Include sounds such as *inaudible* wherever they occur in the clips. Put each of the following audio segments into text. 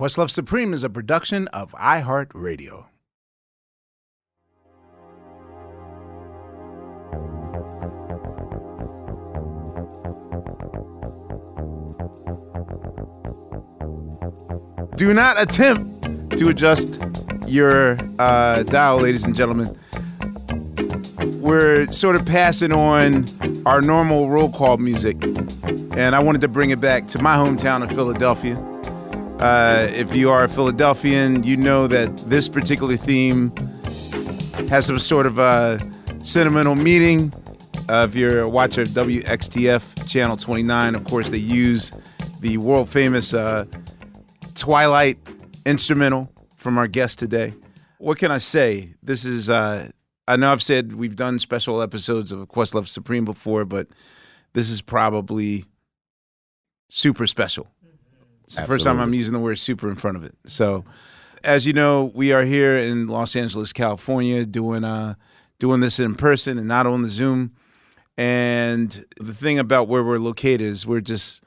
Questlove Supreme is a production of iHeartRadio. Do not attempt to adjust your uh, dial, ladies and gentlemen. We're sort of passing on our normal roll call music, and I wanted to bring it back to my hometown of Philadelphia. Uh, if you are a Philadelphian, you know that this particular theme has some sort of a sentimental meaning. Uh, if you're a watcher of WXTF Channel 29, of course, they use the world famous uh, Twilight instrumental from our guest today. What can I say? This is, uh, I know I've said we've done special episodes of Questlove Supreme before, but this is probably super special. It's the first time I'm using the word super in front of it. So, as you know, we are here in Los Angeles, California, doing uh doing this in person and not on the Zoom. And the thing about where we're located is we're just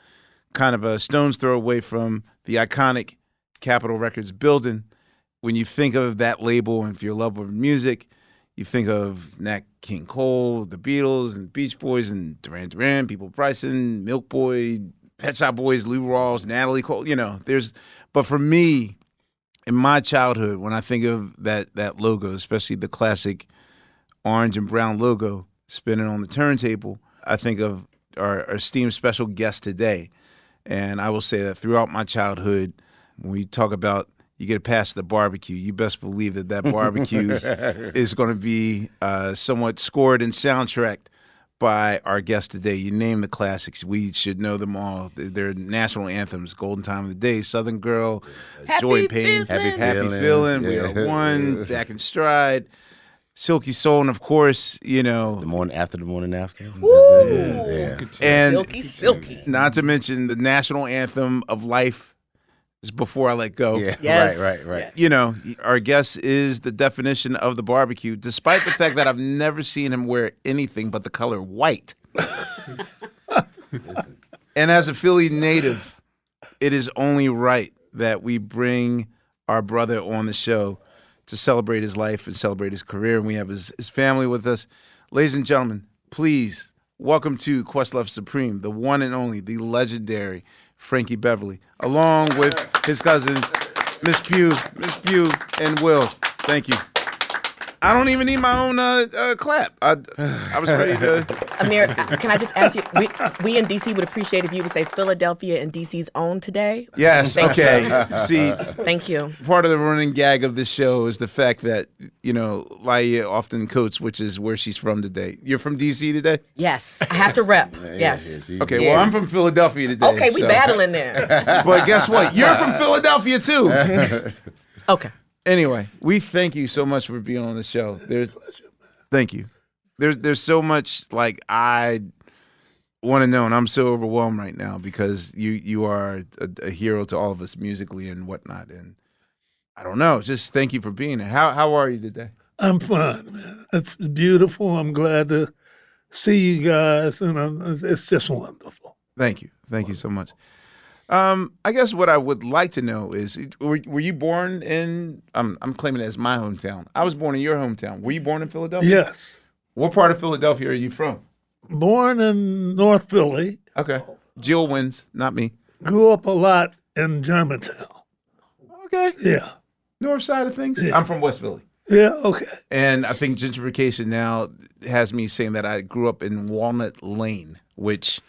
kind of a stone's throw away from the iconic Capitol Records building. When you think of that label, and if you're a lover of music, you think of Nat King Cole, the Beatles, and Beach Boys, and Duran Duran, Peabo Bryson, Milk Boy, Pet Shop Boys, Lou Rawls, Natalie Cole. You know, there's. But for me, in my childhood, when I think of that that logo, especially the classic orange and brown logo spinning on the turntable, I think of our, our esteemed special guest today. And I will say that throughout my childhood, when we talk about you get past the barbecue, you best believe that that barbecue *laughs* is going to be uh, somewhat scored and soundtracked by our guest today. You name the classics, we should know them all. They're national anthems: "Golden Time of the Day," "Southern Girl," uh, Happy "Joy and Pain," "Happy, Happy Feeling," Feelings, "We. Are One," *laughs* "Back in Stride," "Silky Soul," and of course, you know, The morning after the morning after. Woo! Yeah, yeah. and Silky, silky. not to mention the national anthem of life is "Before I Let Go." Yeah, Yes. right, right, right. you know, our guest is the definition of the barbecue, despite the *laughs* fact that I've never seen him wear anything but the color white. *laughs* and as a Philly native, it is only right that we bring our brother on the show to celebrate his life and celebrate his career. And we have his, his family with us. Ladies and gentlemen, please welcome to Questlove Supreme, the one and only, the legendary Frankie Beverly, along with his cousins, Miss Pugh, Miss Pugh, and Will. Thank you. I don't even need my own uh, uh, clap. I, I was ready to. *laughs* Ahmir, can I just ask you? We, we in DC would appreciate if you would say Philadelphia and DC's own today. Yes, Thank you. okay. *laughs* See, Thank you. part of the running gag of the show is the fact that, you know, Laiya often quotes, which is where she's from today. You're from D.C. today? Yes, I have to rep. *laughs* Yeah, yes. yeah, Okay, Yeah. well, I'm from Philadelphia today. Okay, we so- battling there. But guess what? You're from Philadelphia, too. Okay. Anyway, we thank you so much for being on the show. There's, thank you. There's there's so much like I want to know, and I'm so overwhelmed right now because you you are a, a hero to all of us musically and whatnot. And I don't know, just thank you for being here. How how are you today? I'm fine, man. It's beautiful. I'm glad to see you guys, and I'm, it's just wonderful. Thank you, thank you so much. Um, I guess what I would like to know is, were, were you born in? I'm I'm claiming it as my hometown. I was born in your hometown. Were you born in Philadelphia? Yes. What part of Philadelphia are you from? Born in North Philly, Okay, Jill wins, not me. grew up a lot in Germantown. Okay, Yeah. north side of things. Yeah. I'm from West Philly. Yeah, okay. And I think gentrification now has me saying that I grew up in Walnut Lane, which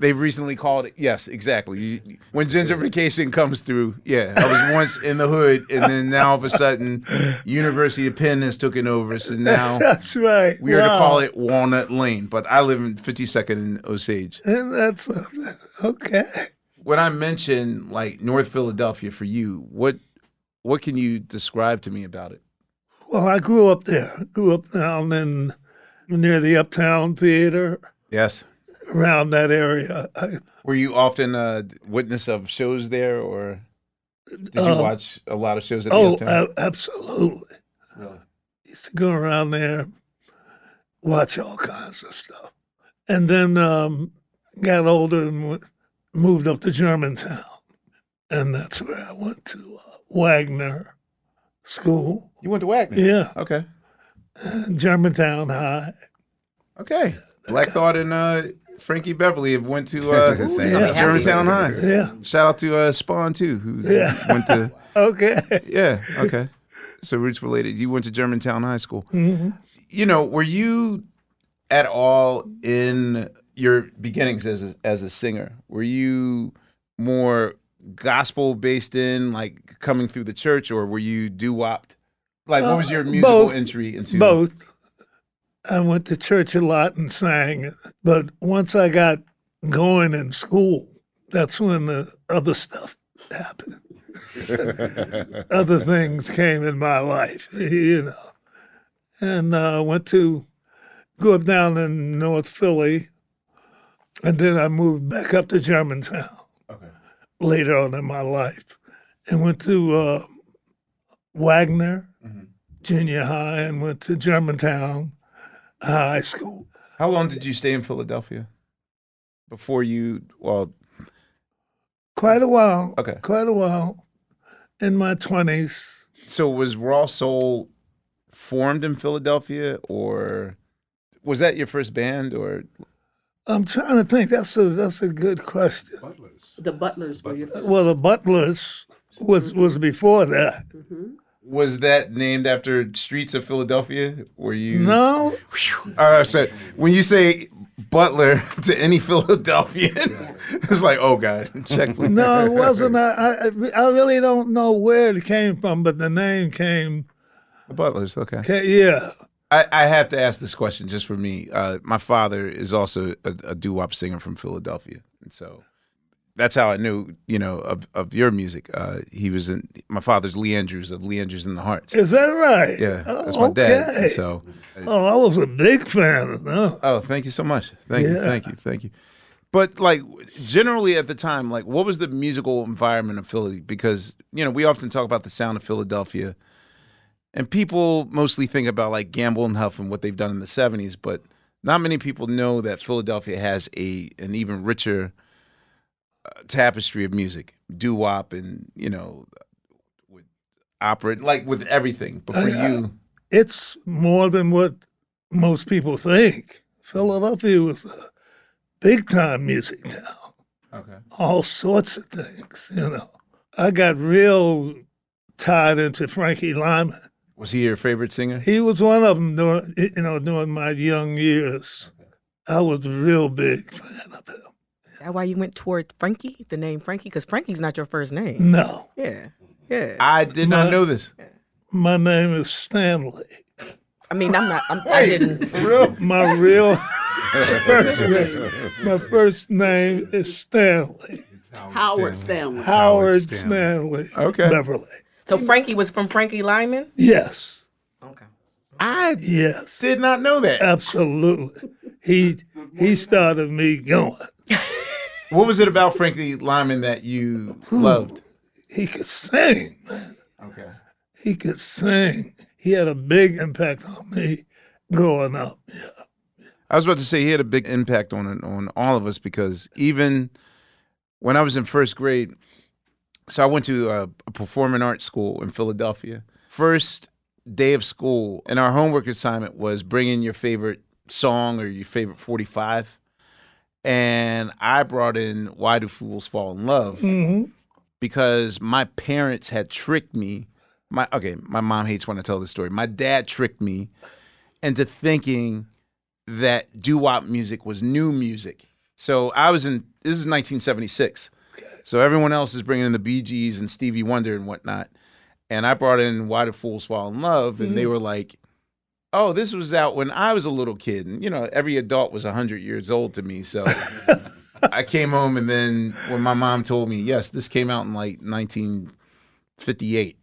they've recently called it. Yes, exactly. You, when gentrification comes through, yeah, I was once in the hood, and then now all of a sudden, University of Penn has taken over. So now *laughs* That's right. we are to call it Walnut Lane. But I live in 52nd in Osage. And *laughs* that's uh, okay. When I mention like North Philadelphia for you, what what can you describe to me about it? Well, I grew up there. Grew up down in near the Uptown Theater, Yes. Around that area. I, Were you often a witness of shows there, or did you Um, watch a lot of shows at the oh, absolutely. really? Used to go around there, watch all kinds of stuff, and then um, got older and w- moved up to Germantown, and that's where I went to uh, Wagner School. You went to Wagner. Yeah, Okay. Germantown High. Okay. Black Thought and uh, Frankie Beverly have went to *laughs* uh, Same. Yeah. Germantown High. Yeah. Shout out to uh, Spawn too, who Yeah. went to. *laughs* Okay. Yeah. Okay. So roots related. You went to Germantown High School. hmm You know, were you at all in your beginnings as a, as a singer? Were you more gospel based in, like coming through the church, or were you doo wopped? Like, what was your Uh, musical both. entry into Both. I went to church a lot and sang, but once I got going in school, that's when the other stuff happened. *laughs* other things came in my life, you know. And uh, went to grew up down in North Philly, and then I moved back up to Germantown Okay. later on in my life, and went to uh, Wagner Mhm. Junior High, and went to Germantown Uh, High School. How long did you stay in Philadelphia before you? Well, Quite a while. Okay. Quite a while. In my twenties. so was Raw Soul formed in Philadelphia, or was that your first band? Or I'm trying to think. That's a that's a good question. The Butlers were your first. Well, the Butlers was was before that. Mm-hmm. Was that named after streets of Philadelphia? Were you No, All right. so when you say Butler *laughs* to any Philadelphian, *laughs* it's like, oh god, *laughs* check please. no, it wasn't. I, I I really don't know where it came from, but the name came. The Butlers. Okay. Yeah. I, I have to ask this question just for me. Uh, my father is also a, a doo wop singer from Philadelphia, and so that's how I knew, you know, of, of your music. Uh, he was in my father's Lee Andrews of Lee Andrews and the Hearts. Is that right? Yeah, that's Oh, my dad. okay. And so, Oh, I was a big fan of them. oh, thank you so much. Thank you, thank you, thank you. But like generally at the time, like what was the musical environment of Philly? Because you know we often talk about the sound of Philadelphia, and people mostly think about like Gamble and Huff and what they've done in the '70s, but not many people know that Philadelphia has a an even richer tapestry of music, doo wop, and you know, with opera, like with everything. But for I- I- you, It's more than what most people think. Philadelphia was a big time music town. okay, all sorts of things, you know. I got real tied into Frankie Lymon. was he your favorite singer? He was one of them during, you know, during my young years. I was a real big fan of him. Is that why you went toward Frankie, the name Frankie? Because Frankie's not your first name. No, Yeah. Yeah. I did not know this. my name is Stanley. I mean, I'm not, I'm, I didn't. For real? My real *laughs* first name, my first name is Stanley. Howard Stanley. Howard Stanley. Okay. Beverly. So Frankie was from Frankie Lymon? Yes, Okay. I yes, did not know that. absolutely. he he started me going. What was it about Frankie Lymon that you loved? He could sing, man. Okay. He could sing. He had a big impact on me growing up. Yeah. I was about to say he had a big impact on on all of us because even when I was in first grade, so I went to a, a performing arts school in Philadelphia. First day of school, and our homework assignment was bring in your favorite song or your favorite forty five. And I brought in "Why Do Fools Fall in Love" hmm because my parents had tricked me. My okay, my mom hates when I tell this story. My dad tricked me into thinking that doo wop music was new music. So I was in this is 1976. So everyone else is bringing in the Bee Gees and Stevie Wonder and whatnot, and I brought in Why Do Fools Fall in Love, and they were like, "Oh, this was out when I was a little kid." And you know, every adult was 100 years old to me, so. *laughs* I came home and then when my mom told me, yes, this came out in like 1958,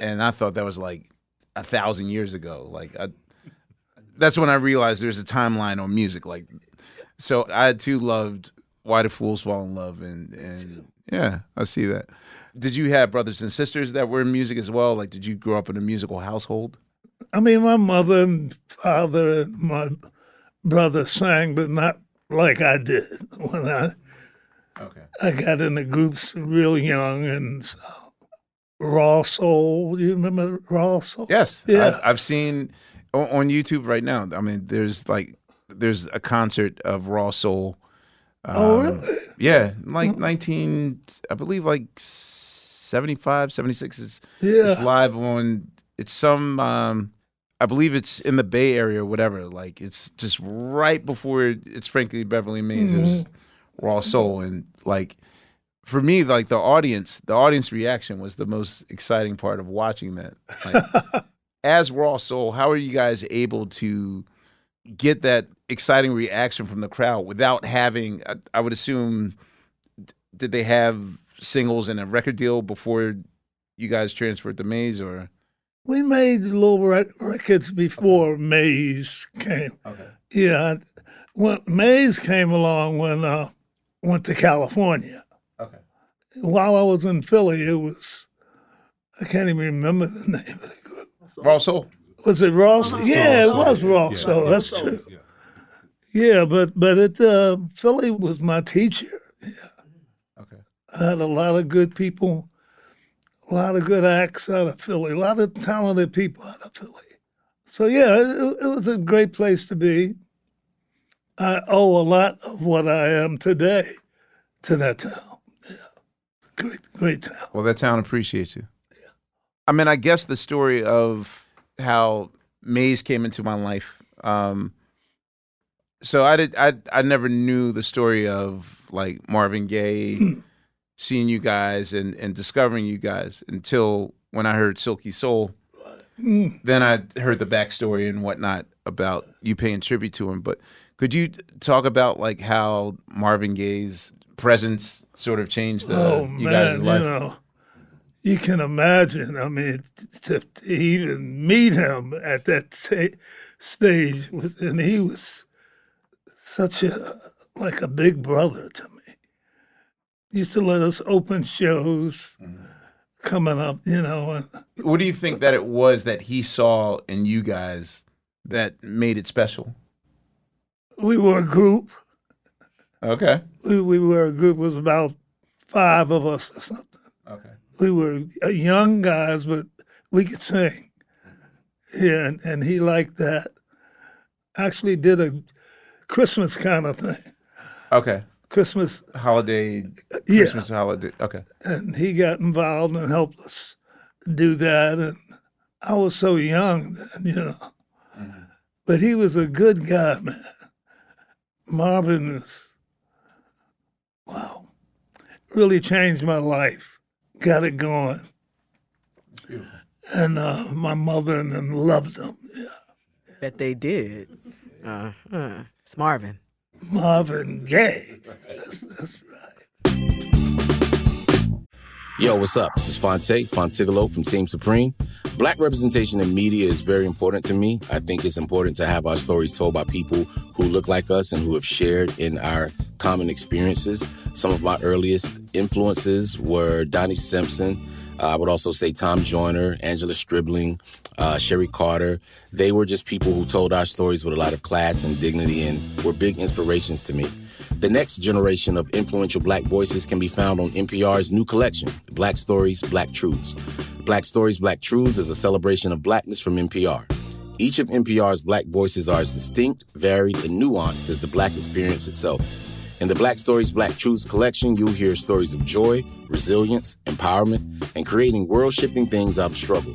and I thought that was like a thousand years ago. Like, I, that's when I realized there's a timeline on music. Like, so I too loved "Why Do Fools Fall in Love," and and yeah, I see that. Did you have brothers and sisters that were in music as well? Like, did you grow up in a musical household? I mean, my mother and father and my brother sang, but not like I did when I Okay. I got into groups real young and so, Raw Soul. Do you remember Raw Soul? Yes. Yeah. I, I've seen on, on YouTube right now. I mean, there's like there's a concert of Raw Soul. Oh, um, really? Yeah, like 19, I believe like 75, 76 is Yeah. it's live on. It's some. um I believe it's in the Bay Area or whatever. Like it's just right before it's Frankie Beverly Maze. It was mm-hmm. Raw Soul and like for me, like the audience, the audience reaction was the most exciting part of watching that. Like, *laughs* as Raw Soul, how are you guys able to get that exciting reaction from the crowd without having? I, I would assume, did they have singles and a record deal before you guys transferred to Maze or? We made little rec- records before Maze came. Okay. Yeah, when Maze came along when I went to California. Okay. While I was in Philly, it was I can't even remember the *laughs* name of the group. Raw Soul. Was it Ross? Yeah, it was Raw Yeah. Soul. Raw That's true. Yeah, but but it uh, Philly was my teacher. Yeah. Okay. I had a lot of good people, a lot of good acts out of Philly, a lot of talented people out of Philly. So yeah, it, it was a great place to be. I owe a lot of what I am today to that town. Yeah, great, great town. Well, that town appreciates you. Yeah. I mean, I guess the story of how Maze came into my life. Um, so I did. I I never knew the story of like Marvin Gaye, seeing you guys and and discovering you guys until when I heard Silky Soul. Mm. Then I heard the backstory and whatnot about you paying tribute to him. But could you talk about like how Marvin Gaye's presence sort of changed the oh you man, guys' life? you know, you can imagine. I mean, to, to even meet him at that ta- stage, was, and he was such a like a big brother to me. Used to let us open shows mm-hmm. coming up, you know, What do you think that it was that he saw in you guys that made it special? we were a group. Okay. We, we were a group. It was about five of us or something. Okay. we were young guys, but we could sing. Yeah, and, and he liked that. Actually, did a Christmas kind of thing. Okay. Christmas, Holiday, yeah. Christmas holiday. Okay. And he got involved and helped us do that. And I was so young then, you know. But he was a good guy, man. Marvin is, wow, really changed my life. Got it going. And uh, my mother and them loved him. Yeah. Bet they did. Uh, uh, it's Marvin. Marvin Gaye. That's, that's right. Yo, what's up? This is Phonte, Phontigallo from Team Supreme. Black representation in media is very important to me. I think it's important to have our stories told by people who look like us and who have shared in our common experiences. Some of my earliest influences were Donnie Simpson. Uh, I would also say Tom Joyner, Angela Stribling, uh, Sherry Carter. They were just people who told our stories with a lot of class and dignity and were big inspirations to me. The next generation of influential black voices can be found on NPR's new collection, Black Stories, Black Truths. Black Stories, Black Truths is a celebration of blackness from NPR. Each of NPR's black voices are as distinct, varied, and nuanced as the black experience itself. In the Black Stories, Black Truths collection, you'll hear stories of joy, resilience, empowerment, and creating world shifting things out of struggle.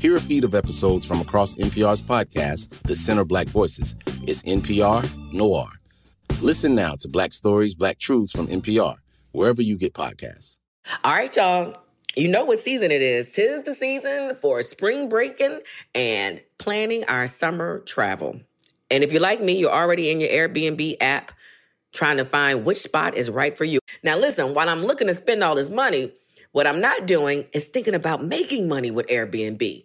Hear a feed of episodes from across NPR's podcast, The Center Black Voices. It's NPR Noir. Listen now to Black Stories, Black Truths from NPR wherever you get podcasts. All right, y'all. You know what season it is. Tis the season for spring breaking and planning our summer travel. And if you're like me, you're already in your Airbnb app trying to find which spot is right for you. Now, listen, while I'm looking to spend all this money, what I'm not doing is thinking about making money with Airbnb.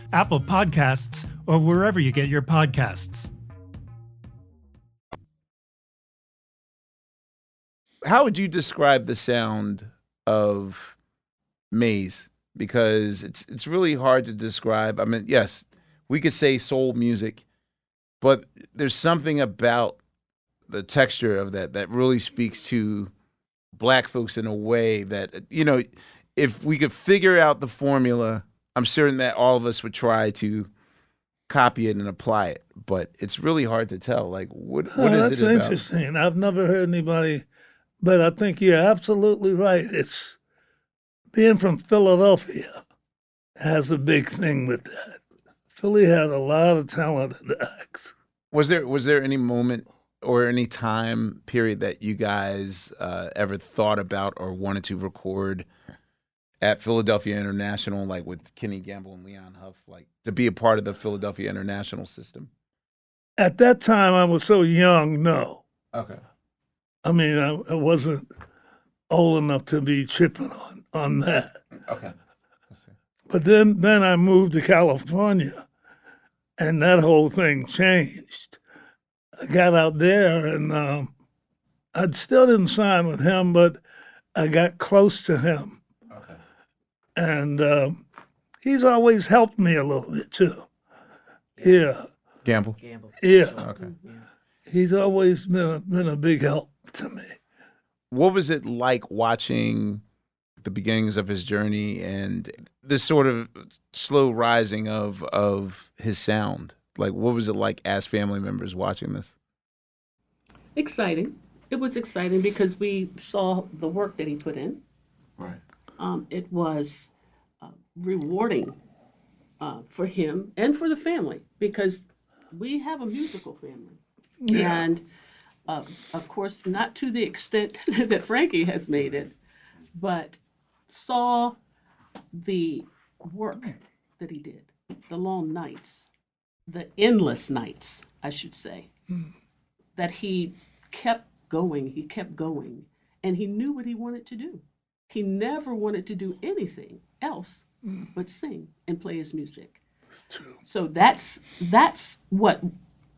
Apple Podcasts, or wherever you get your podcasts. How would you describe the sound of Maze? Because it's it's really hard to describe. I mean, yes, we could say soul music, but there's something about the texture of that that really speaks to black folks in a way that you know if we could figure out the formula i'm certain that all of us would try to copy it and apply it but it's really hard to tell like what what oh, is that's it about interesting. I've never heard anybody, but I think you're absolutely right. It's being from Philadelphia has a big thing with that. Philly had a lot of talented *laughs* acts. was there was there any moment or any time period that you guys uh, ever thought about or wanted to record at Philadelphia International, like with Kenny Gamble and Leon Huff, like to be a part of the Philadelphia International system? At that time, I was so young. No, Okay. I mean, I, I wasn't old enough to be tripping on on that. Okay. But then, then I moved to California, and that whole thing changed. I got out there, and um, I still didn't sign with him, but I got close to him. And um, he's always helped me a little bit too. Yeah, Gamble. Gamble. yeah. Okay. He's always been a, been a big help to me. What was it like watching the beginnings of his journey and this sort of slow rising of of his sound? Like, what was it like as family members watching this? exciting. It was exciting because we saw the work that he put in. Right. Um, it was uh, rewarding uh, for him and for the family because we have a musical family. And uh, of course, not to the extent *laughs* that Frankie has made it, but saw the work that he did, the long nights, the endless nights, I should say, that he kept going, he kept going, and he knew what he wanted to do. He never wanted to do anything else mm. but sing and play his music. So that's that's what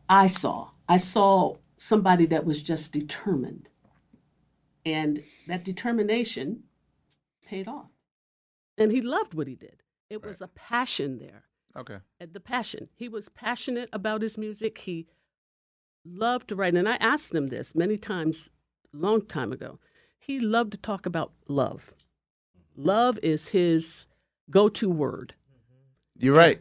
I saw. I saw somebody that was just determined. And that determination paid off. And he loved what he did. It was a passion there. Okay. The passion. He was passionate about his music. He loved to write. And I asked him this many times, long time ago. He loved to talk about love. Love is his go to word. You're right.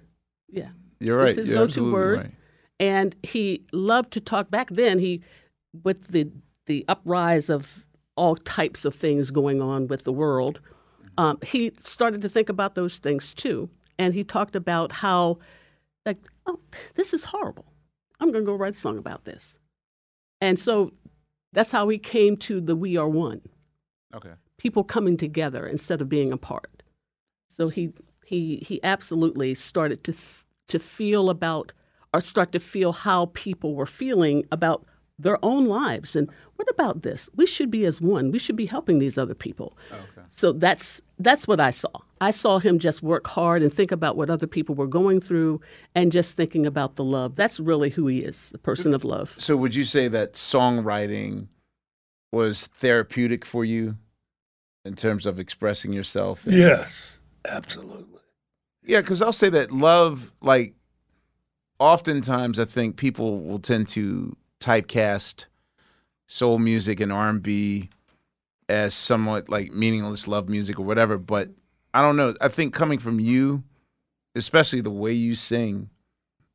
Yeah. You're right. It's his You're go-to word. right. and he loved to talk back then he with the the uprise of all types of things going on with the world um, he started to think about those things too and he talked about how like oh this is horrible i'm going to go write a song about this and so that's how he came to the we are one Okay. people coming together instead of being apart. So he he he absolutely started to to feel about or start to feel how people were feeling about their own lives and what about this? We should be as one. We should be helping these other people. Oh, okay. So that's that's what I saw. I saw him just work hard and think about what other people were going through and just thinking about the love. That's really who he is, the person of love. So would you say that songwriting was therapeutic for you in terms of expressing yourself? and- Yes, absolutely. Yeah, because I'll say that love, like, oftentimes I think people will tend to typecast soul music and R and B as somewhat like meaningless love music or whatever. But I don't know. I think coming from you, especially the way you sing,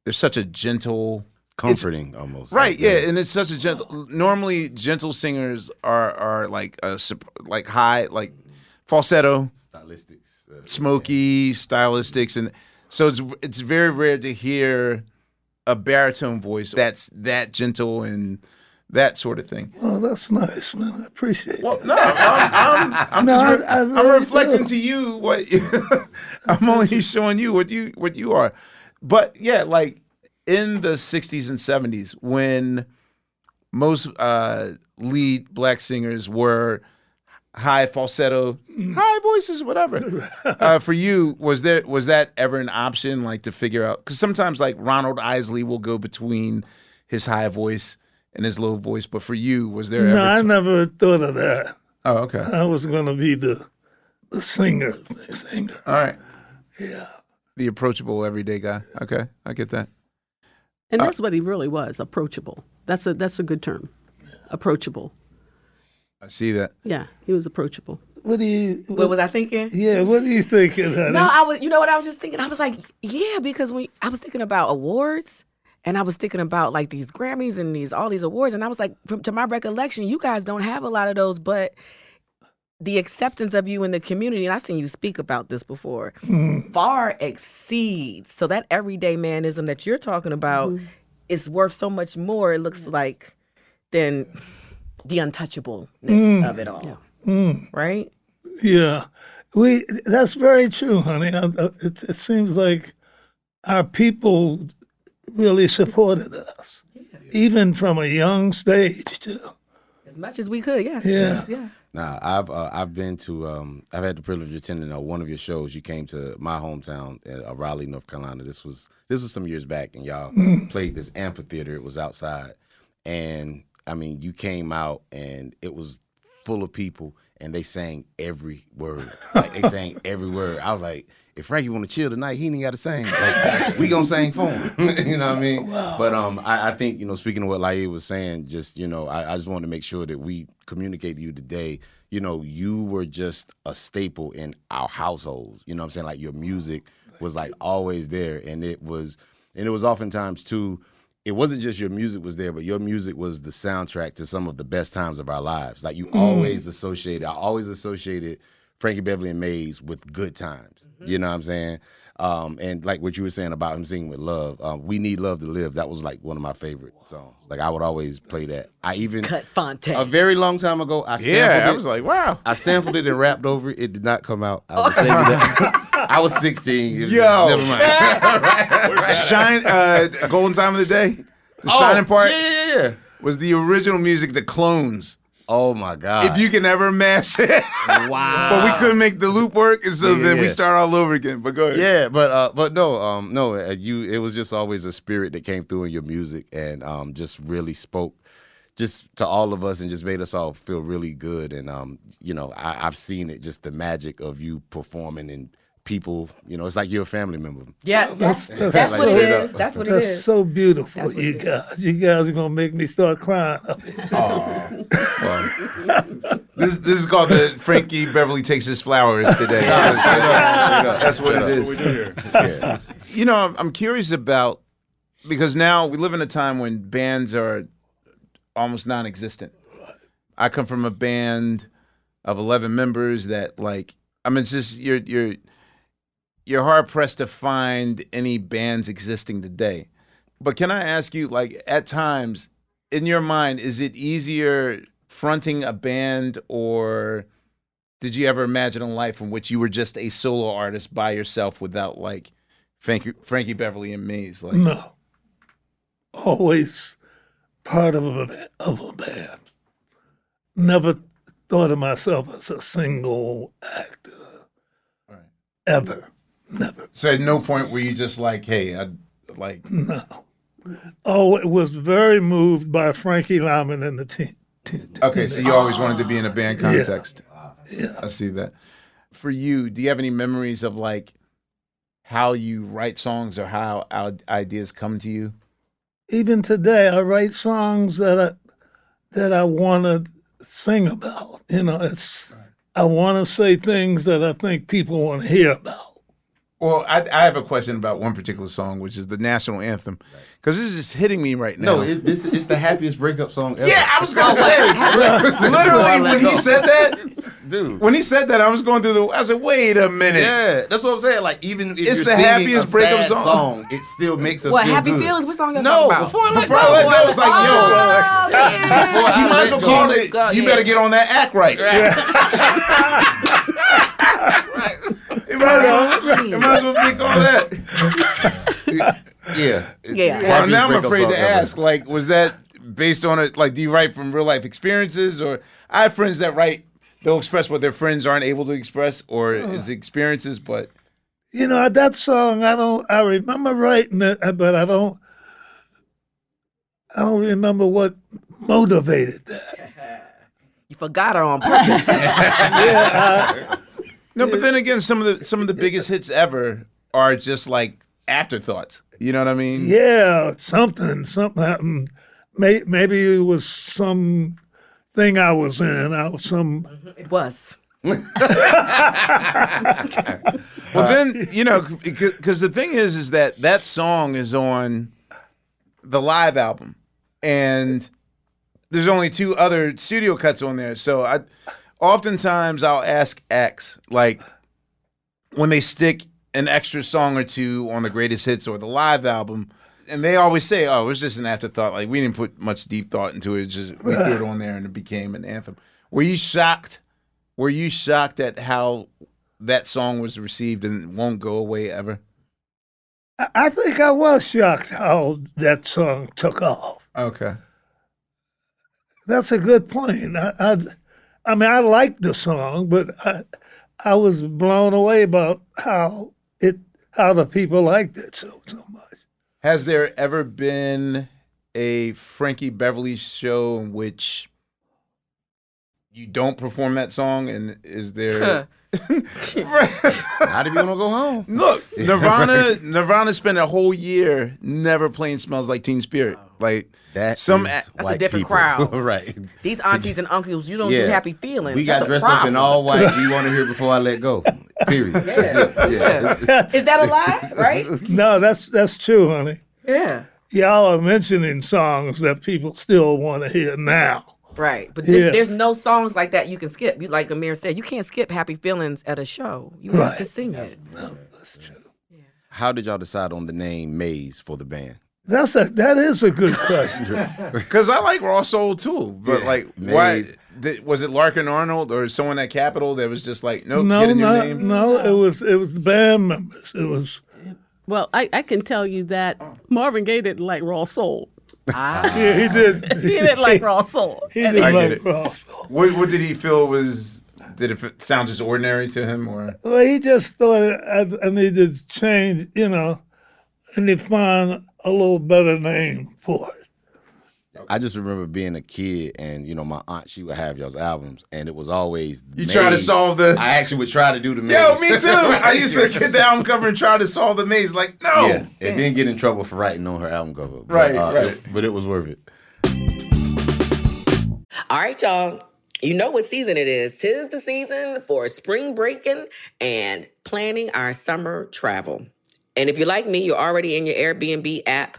there's such a gentle, Comforting almost. right? Like, Yeah, and it's such a gentle. Normally, gentle singers are are like a like high like falsetto Stylistics. Uh, smoky stylistics and so it's it's very rare to hear a baritone voice that's that gentle and that sort of thing. Oh, that's nice, man. I appreciate Well, it. no, I'm I'm, I'm *laughs* No, just I- re- I I'm reflecting do. to you what *laughs* I'm only showing you what you what you are. But yeah, like in the 60s and 70s when most uh, lead black singers were high falsetto, Mm. high voices, whatever. *laughs* uh, for you, was there was that ever an option, like to figure out? Because sometimes, like Ronald Isley will go between his high voice and his low voice, but for you, was there No, ever? I t- never thought of that. oh, okay. I was going to be the the singer, the singer. All right. Yeah. The approachable everyday guy. Okay, I get that. And uh, that's what he really was, approachable. That's a that's a good term. Approachable. I see that. Yeah, he was approachable. What do you? What was I thinking? Yeah, what are you thinking, honey? No, I was. You know what I was just thinking? I was like, yeah, because we. I was thinking about awards, and I was thinking about like these Grammys and these all these awards, and I was like, from, to my recollection, you guys don't have a lot of those, but the acceptance of you in the community, and I've seen you speak about this before, mm-hmm. far exceeds. So that everyday manism that you're talking about mm-hmm. is worth so much more. It looks like than the untouchableness mm. of it all, mm. right? Yeah, we. That's very true, honey. I, I- it, it seems like our people really supported us, even from a young stage too. As much as we could, yes. Yeah. yes, yeah. Nah, I've uh, I've been to um, I've had the privilege of attending uh, one of your shows. You came to my hometown, uh, Raleigh, North Carolina. This was this was some years back, and y'all played this amphitheater. It was outside, and I mean, you came out, and it was full of people, and they sang every word. Like they sang every word. I was like, if Frankie want to chill tonight, he ain't got to sing. Like we gonna sing for him. *laughs* you know what I mean? But um, I, I think you know, speaking of what Laiya was saying, just you know, I, I just wanted to make sure that we communicate to you today. You know, you were just a staple in our households. You know what I'm saying? Like your music was like always there, and it was, and it was oftentimes too it wasn't just your music was there, but your music was the soundtrack to some of the best times of our lives. Like you Mm. always associated, I always associated Frankie Beverly and Maze with good times. Mm-hmm. You know what I'm saying? Um, and like what you were saying about him singing with love, um, "We Need Love to Live." That was like one of my favorite songs. Like I would always play that. I even Cut Phonte. a very long time ago, I sampled Yeah, I it. was like, wow. I sampled it and rapped over it. It did not come out. I *laughs* was that. *laughs* I was 16. It Yo. never mind. *laughs* Shine, uh, Golden Time of the Day, the Oh, shining part Yeah, yeah, yeah. was the original music, the clones. Oh my god. If you can ever mash it. *laughs* wow. but we couldn't make the loop work, and so Yeah, then we start all over again. But go ahead. Yeah, but uh, but no, um, no, uh, you. It was just always a spirit that came through in your music, and um, just really spoke, just to all of us, and just made us all feel really good. And um, you know, I, I've seen it, just the magic of you performing and people. You know, it's like you're a family member. yeah, That's- that's, that's what so- it is. That's what it That's is. so beautiful, That's you guys. You guys are gonna make me start crying. *laughs* up here. This this is called the Frankie Beverly takes his flowers today. That's what it is. Yeah. You know, I'm, I'm curious about because now we live in a time when bands are almost non-existent. I come from a band of 11 members that like I mean it's just you're you're you're hard pressed to find any bands existing today. But can I ask you like at times in your mind is it easier fronting a band or did you ever imagine a life in which you were just a solo artist by yourself without like Frankie, Frankie Beverly and Maze like No. Always part of a of a band. Never thought of myself as a single actor. Right. Ever. Never. So at no point were you just like, hey, I like No. Oh, it was very moved by Frankie Lymon and the team. Okay, so you always wanted to be in a band context. Yeah. I see that. For you, do you have any memories of like how you write songs or how ideas come to you? Even today, I write songs that I that I want to sing about. You know, it's I want to say things that I think people want to hear about. Well, I, I have a question about one particular song, which is the national anthem, because this is hitting me right now. No, it, this it's the happiest breakup song ever. yeah, I was gonna *laughs* say, literally when he said that, dude. when he said that, I was going through the. I said, wait a minute. Yeah, that's what I'm saying. Like even if It's you're the singing happiest a breakup sad song. it still makes us What feel happy good. feelings? What song you No, talking about? before I let Before I let go, it's like, yo, Oh, yeah. *laughs* You might as well call it. Go, you yeah. better get on that act right. You *laughs* might as well, you might as well pick all that. Yeah, Yeah. Well, now I'm afraid song to ever. ask. Like, was that based on it? Like, do you write from real life experiences, or I have friends that write. They'll express what their friends aren't able to express, or is experiences. But You know, that song, I don't, I remember writing it, uh, but I don't, I don't remember what motivated that. You forgot her on purpose. *laughs* no, but then again, some of the some of the biggest *laughs* hits ever are just like afterthoughts. You know what I mean? Yeah, something, something happened. May, maybe it was some thing I was in. I was some, it was. *laughs* Well, then you know, because the thing is, is that that song is on the live album, and there's only two other studio cuts on there. So I, oftentimes, I'll ask X like when they stick an extra song or two on the greatest hits or the live album. And they always say, "Oh, it was just an afterthought. Like we didn't put much deep thought into it. It's just we threw it *laughs* on there, and it became an anthem." Were you shocked? Were you shocked at how that song was received and won't go away ever? I- I think I was shocked how that song took off. Okay. That's a good point. I, I, I mean, I liked the song, but I, I was blown away about how it, how the people liked it so so much. Has there ever been a Frankie Beverly show in which you don't perform that song? And is there? How *laughs* do you want to go home? Look, *laughs* Nirvana. Nirvana spent a whole year never playing "Smells Like Teen Spirit." Oh. Like That Some is a- That's a different people. crowd. *laughs* right? These aunties and uncles, you don't Yeah. do happy feelings. We got a dressed up in all white. We want to hear before I let go. Period. That's it. Yeah. Is that a lie? Right? No, that's that's true, honey. Yeah. y'all are mentioning songs that people still want to hear now. Right. But this, Yeah. there's no songs like that you can skip. You like Ahmir said, you can't skip Happy Feelings at a show. You have to sing it. How did y'all decide on the name Maze for the band? That's a that is a good question. *laughs* Because I like Raw Soul too, but Yeah, like, why did, was it Larkin Arnold or someone at Capitol that was just like, nope, no, get a new no, name? no. It was it was the band members. It was Well, I, I can tell you that Marvin Gaye didn't like Raw Soul. Ah. yeah. He did. *laughs* He didn't like Raw Soul. He didn't I get like it. Ross. What, what did he feel was? Did it sound just ordinary to him, or Well, he just thought I, I needed to change, you know, and he found a little better name for it. I just remember being a kid, and you know, my aunt she would have y'all's albums, and it was always You try to solve the- I actually would try to do the maze. Yo, me too. *laughs* I used to get the album cover and try to solve the maze. Like, no. Yeah, and then get in trouble for writing on her album cover. But, Right, uh, right. it- but it was worth it. All right, y'all. You know what season it is. Tis the season for spring breaking and planning our summer travel. And if you're like me, you're already in your Airbnb app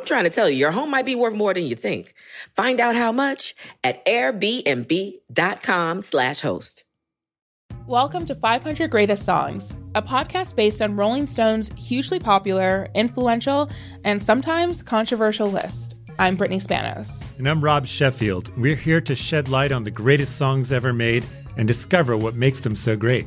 I'm trying to tell you, your home might be worth more than you think. Find out how much at airbnb.com slash host. Welcome to 500 Greatest Songs, a podcast based on Rolling Stone's hugely popular, influential, and sometimes controversial list. I'm Brittany Spanos. And I'm Rob Sheffield. We're here to shed light on the greatest songs ever made and discover what makes them so great.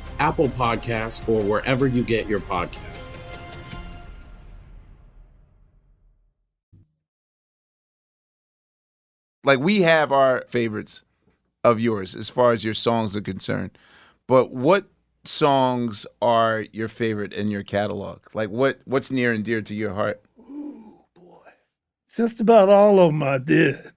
Apple Podcasts, or wherever you get your podcasts. like we have our favorites of yours as far as your songs are concerned. But what songs are your favorite in your catalog? Like what what's near and dear to your heart? Boy, Just about all of them I did.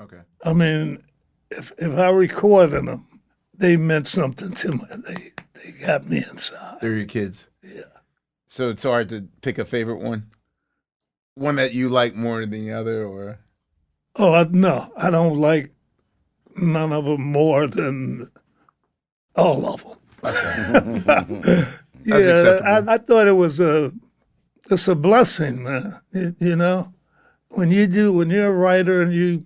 Okay. I mean, if if I recorded them, they meant something to me. They they got me inside. They're your kids. Yeah. So it's hard to pick a favorite one. One that you like more than the other or Oh I, no, I don't like none of them more than all of them. *laughs* *laughs* yeah. I, I thought it was a it's a blessing, man. You, you know, when you do when you're a writer and you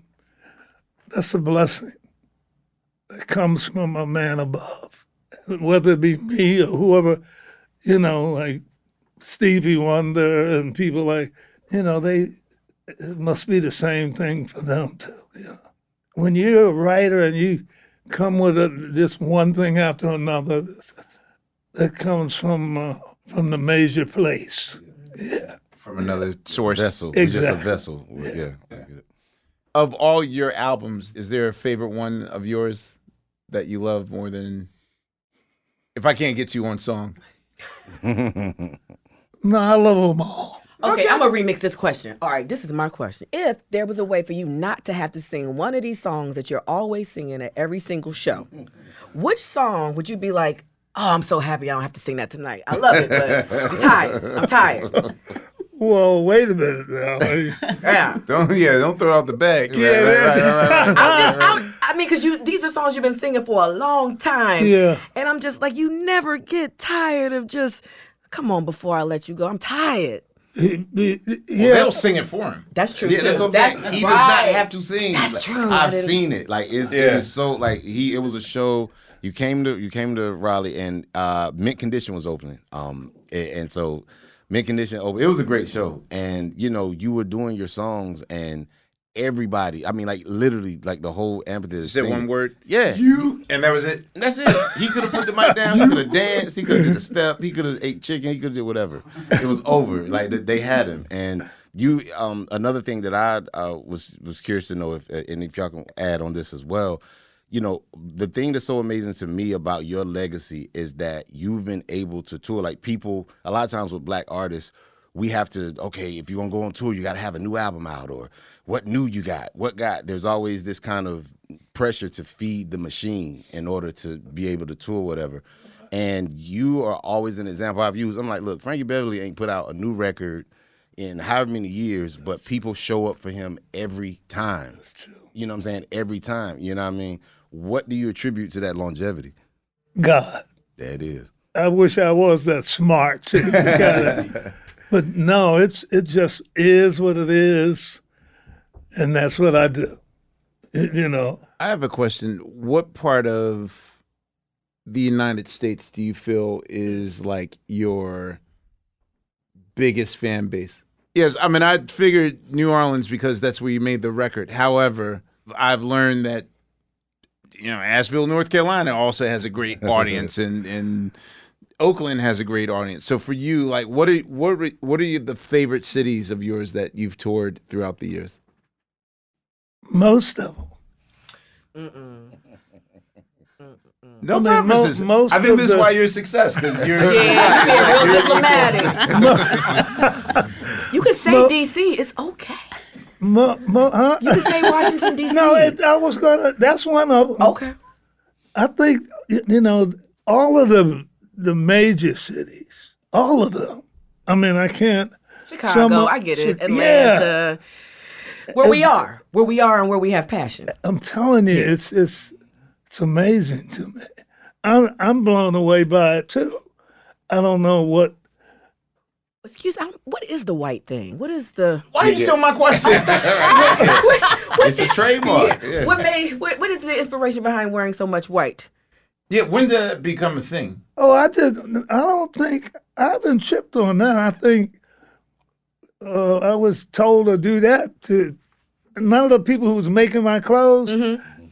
that's a blessing that comes from a man above, whether it be me or whoever, you know, like Stevie Wonder and people like, you know, they it must be the same thing for them too. You know, when you're a writer and you come with a, just one thing after another that comes from uh, from the major place. Yeah. From another source. Vessel. We're just a vessel. We're- Yeah. I get it. Of all your albums, is there a favorite one of yours that you love more than? If I can't get to you one song, *laughs* No, I love them all. Okay, I'm gonna remix this question. All right, this is my question. If there was a way for you not to have to sing one of these songs that you're always singing at every single show, *laughs* which song would you be like, "Oh, I'm so happy I don't have to sing that tonight. I love it, but I'm tired. I'm tired." *laughs* Well, wait a minute now. Yeah. don't yeah, don't throw out the bag. Yeah, Right, right, right, right, right. I'm just, I'm, I mean, because you these are songs you've been singing for a long time. Yeah. And I'm just like, you never get tired of just, come on, before I let you go. I'm tired. Well, they'll sing it for him. That's true Yeah, too. that's what I'm That's saying. He does not have to sing. That's Like, true. I I've didn't- seen it. Like it's Yeah. is so like he. It was a show. You came to you came to Raleigh and uh Mint Condition was opening. Um a- and, so Mint Condition open. It was a great show. And you know you were doing your songs and everybody. I mean like literally like the whole amphitheater. Said one word. Yeah. You and that was it. And that's it. He could have put the mic *laughs* down. He could have danced. He could have did a step. He could have ate chicken. He could have did whatever. It was over. Like they had him. And you, um, another thing that I uh, was was curious to know if, uh, and if y'all can add on this as well. You know, the thing that's so amazing to me about your legacy is that you've been able to tour. Like people, a lot of times with black artists, we have to okay if you're gonna go on tour you got to have a new album out or what new you got? What got there's always this kind of pressure to feed the machine in order to be able to tour whatever. And you are always an example i've used. I'm like look frankie beverly ain't put out a new record in however many years but people show up for him every time. That's true. you know what i'm saying? Every time you know what i mean? What do you attribute to that longevity? God, there it is. I wish I was that smart. *laughs* to kinda- but no, it's it just is what it is, and that's what I do. You know, I have a question. What part of the United States do you feel is like your biggest fan base? Yes, I mean I figured New Orleans because that's where you made the record. However, I've learned that you know Asheville, North Carolina, also has a great *laughs* audience, and and Oakland has a great audience. So for you, like, what are what are, what are you, the favorite cities of yours that you've toured throughout the years? most of them. No I mean, mo- most I think of this is why you're a success because you're Yeah, you're *laughs* real diplomatic. *laughs* you could say Mo- DC. It's okay. Mo, mo, huh? You could say Washington D.C. No, it, I was gonna. That's one of them. Okay. I think you know all of the the major cities, all of them. I mean, I can't. Chicago, some I get it. Chi- Atlanta. Where we are, where we are, and where we have passion. I'm telling you, it's it's it's amazing to me. I'm I'm blown away by it too. I don't know what. Excuse me, what is the white thing? What is the? Why are you steal my question? *laughs* it's a trademark yeah. What made? What, what is the inspiration behind wearing so much white? Yeah, when did it become a thing? Oh, I did. I don't think I've been chipped on that. I think uh, I was told to do that. To none of the people who was making my clothes Mm-hmm.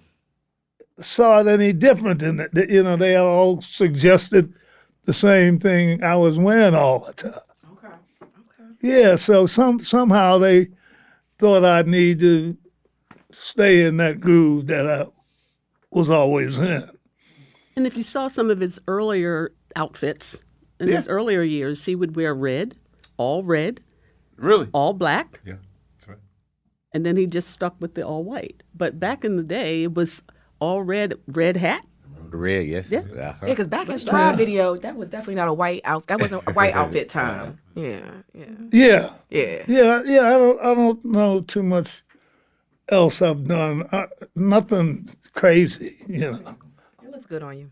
saw it any different than that. You know, they all suggested the same thing I was wearing all the time. Okay. Okay. Yeah, so some somehow they thought I'd need to stay in that groove that I was always in. And if you saw some of his earlier outfits in his earlier years, he would wear red, all red, really, all black, Yeah, that's right. and then he just stuck with the all white. But back in the day, it was all red, red hat. red yes Yeah. Uh-huh. Yeah, because back in Strive video, that was definitely not a white out. That wasn't a white outfit *laughs* time. Yeah, yeah, Yeah. yeah. Yeah, yeah. I don't, I don't know too much else I've done. I, nothing crazy, you know. It looks good on you.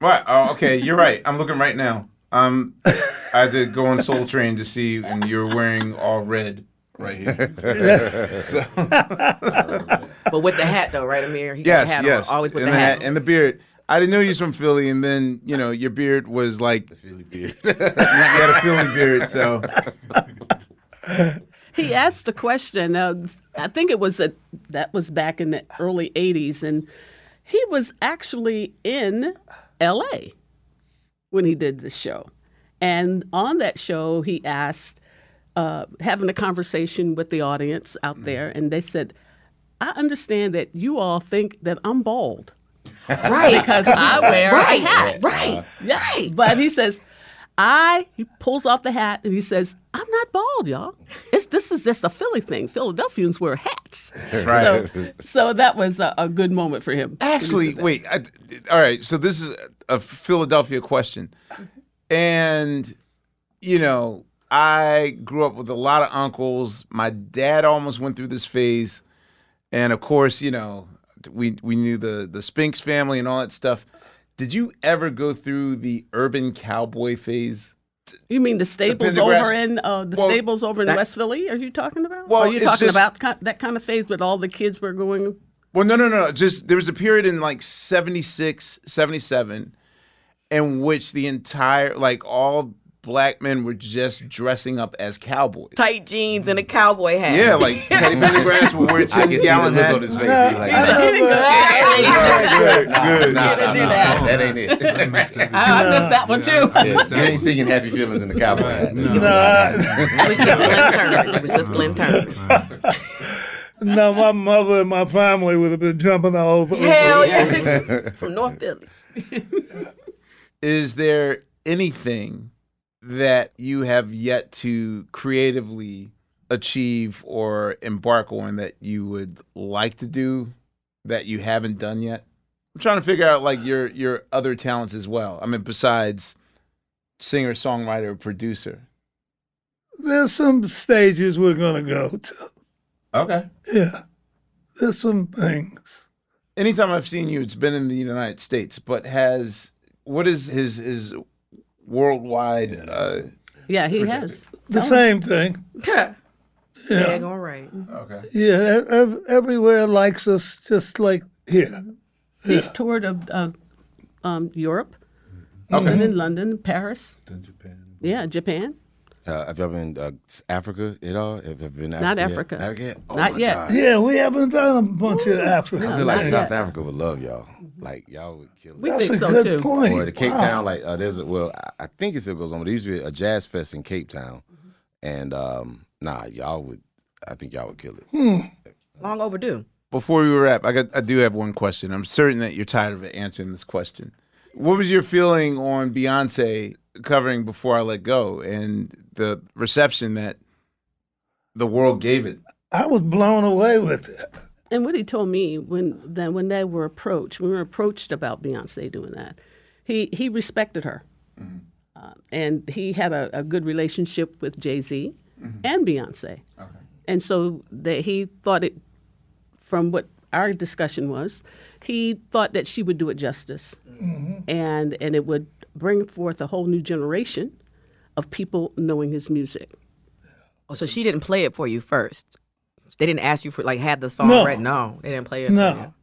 Right. Oh, okay. You're right. I'm looking right now. Um, I had to go on Soul Train to see, and you're wearing all red right here. *laughs* so, But with the hat though, right, Ahmir? He got yes, the hat yes. on. Always with and the hat. and the beard. I didn't know you was from Philly, and then you know your beard was like the Philly beard. *laughs* you had a Philly beard, so He asked the question. Uh, I think it was a, that was back in the early '80s, and he was actually in L.A. when he did this show, and on that show he asked, uh, having a conversation with the audience out there, and they said, "I understand that you all think that I'm bald." Right. because I *laughs* wear Right, a hat. right, Yeah. But he says, I he pulls off the hat and he says, I'm not bald, y'all. It's this is just a Philly thing. Philadelphians wear hats. *laughs* Right. So so that was a, a good moment for him. Actually, wait. I, all right. So this is a Philadelphia question, and you know, I grew up with a lot of uncles. My dad almost went through this phase, and of course, you know, we we knew the the Spinks family and all that stuff. Did you ever go through the urban cowboy phase? You mean the stables Pendergrass- over in uh, the Well, stables over in that- West Philly? Are you talking about? Well, are you talking just- about that kind of phase with all the kids were going? Well, no, no, no. Just there was a period in like 76, 77 in which the entire like all black men were just dressing up as cowboys. Tight jeans and a cowboy hat. Yeah, like *laughs* Teddy Pendergrass would wear a I can see 10 the gallon hat. on his face. He's like, *laughs* nah, Good, nah, good. nah, Didn't do nah, that. that ain't it. I, *laughs* I missed that one too. Yes, you ain't singing happy feelings in the cowboy hat. It was just Glenn Turner. It was just Glenn Turner. No, my mother and my family would have been jumping all over. Hell yeah. From North Philly. Is there anything that you have yet to creatively achieve or embark on that you would like to do that you haven't done yet? I'm trying to figure out like your your other talents as well. I mean, besides singer, songwriter, producer. There's some stages we're gonna go to. Okay. Yeah, there's some things. Anytime I've seen you, it's been in the United States. But has what is his his worldwide? Uh, Yeah, he has. The same thing. Yeah. Yeah. Dag on right. Okay. Yeah, ev- everywhere likes us just like here. He's toured of uh, um, Europe. Okay. Been in London, Paris. Japan. Yeah, Japan. Uh, have you ever been uh, Africa at all? Have you ever been to Not Africa? Africa. yet? Oh Not yet. God. Yeah, we haven't done a bunch of Africa. I feel like South yet. Africa would love y'all. Like y'all would kill it. We That's think a so good too. point. Or the Cape Wow. Town, like uh, there's a well, I- I think it still goes on, but there used to be a jazz fest in Cape Town, and um, nah, y'all would, I think y'all would kill it. Hmm. Long overdue. Before we wrap, I got I do have one question. I'm certain that you're tired of answering this question. What was your feeling on Beyonce covering "Before I Let Go" and the reception that the world gave it? I was blown away with it. And what he told me when that when they were approached, when we were approached about Beyonce doing that, he he respected her, mm-hmm. uh, and he had a, a good relationship with Jay Z mm-hmm. and Beyonce, and so that he thought it. From what our discussion was, he thought that she would do it justice, mm-hmm. and and it would bring forth a whole new generation of people knowing his music. Oh, so she didn't play it for you first. They didn't ask you for like had the song No. read. No, they didn't play it. For you. No,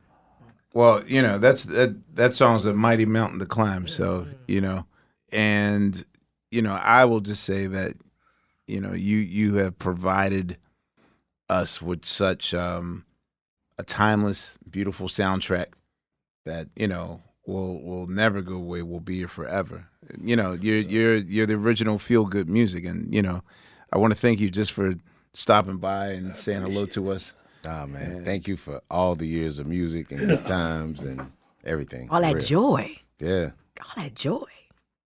Well, you know that's that that song's a mighty mountain to climb. So you know, and you know, I will just say that you know you you have provided us with such um, a timeless, beautiful soundtrack that you know will will never go away. Will be here forever. You know, you're you're you're the original feel good music, and you know, I want to thank you just for stopping by and saying hello to us. Ah man, thank you for all the years of music and good *laughs* times and everything. All that real. joy, Yeah. all that joy,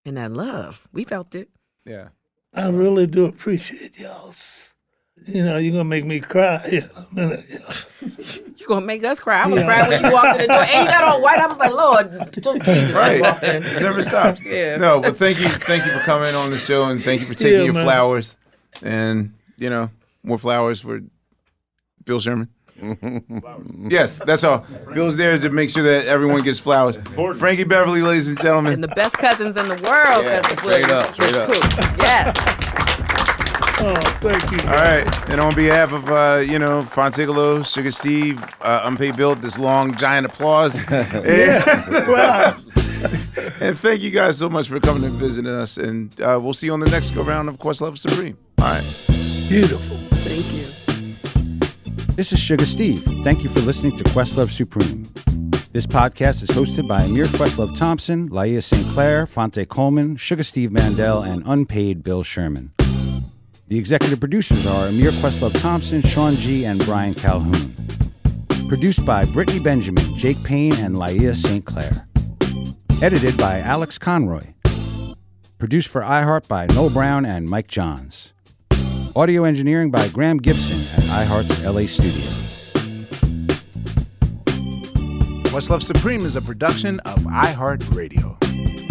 and that love. We felt it. Yeah. I really do appreciate y'all's. You know, you're gonna make me cry in a minute. You gonna make us cry? I was Yeah. crying when you walked in the door, and you got all white. I was like, Lord, Jesus, Right. Walked in. Never stops. *laughs* Yeah. No, but thank you, thank you for coming on the show, and thank you for taking Yeah, your man. flowers, and you know, more flowers for Bill Sherman. *laughs* yes, that's all. Bill's there to make sure that everyone gets flowers. Frankie Beverly, ladies and gentlemen. And the best cousins in the world, Yeah, Cousins straight Williams. up, straight up. Yes. Oh, thank you. All right, and on behalf of uh, you know Phontigallo, Sugar Steve, uh, Unpaid Bill, this long giant applause. *laughs* and, *laughs* Wow. and thank you guys so much for coming and visiting us. And uh, we'll see you on the next go round of Questlove Supreme. All right. Beautiful. Thank you. This is Sugar Steve. Thank you for listening to Questlove Supreme. This podcast is hosted by Ahmir Questlove Thompson, Laiya St. Clair, Phonte Coleman, Sugar Steve Mandel, and unpaid Bill Sherman. The executive producers are Ahmir Questlove Thompson, Sean G., and Brian Calhoun. Produced by Brittany Benjamin, Jake Payne, and Laiya St. Clair. Edited by Alex Conroy. Produced for iHeart by Noel Brown and Mike Johns. Audio engineering by Graham Gibson at iHeart's LA studio. Questlove Supreme is a production of iHeartRadio.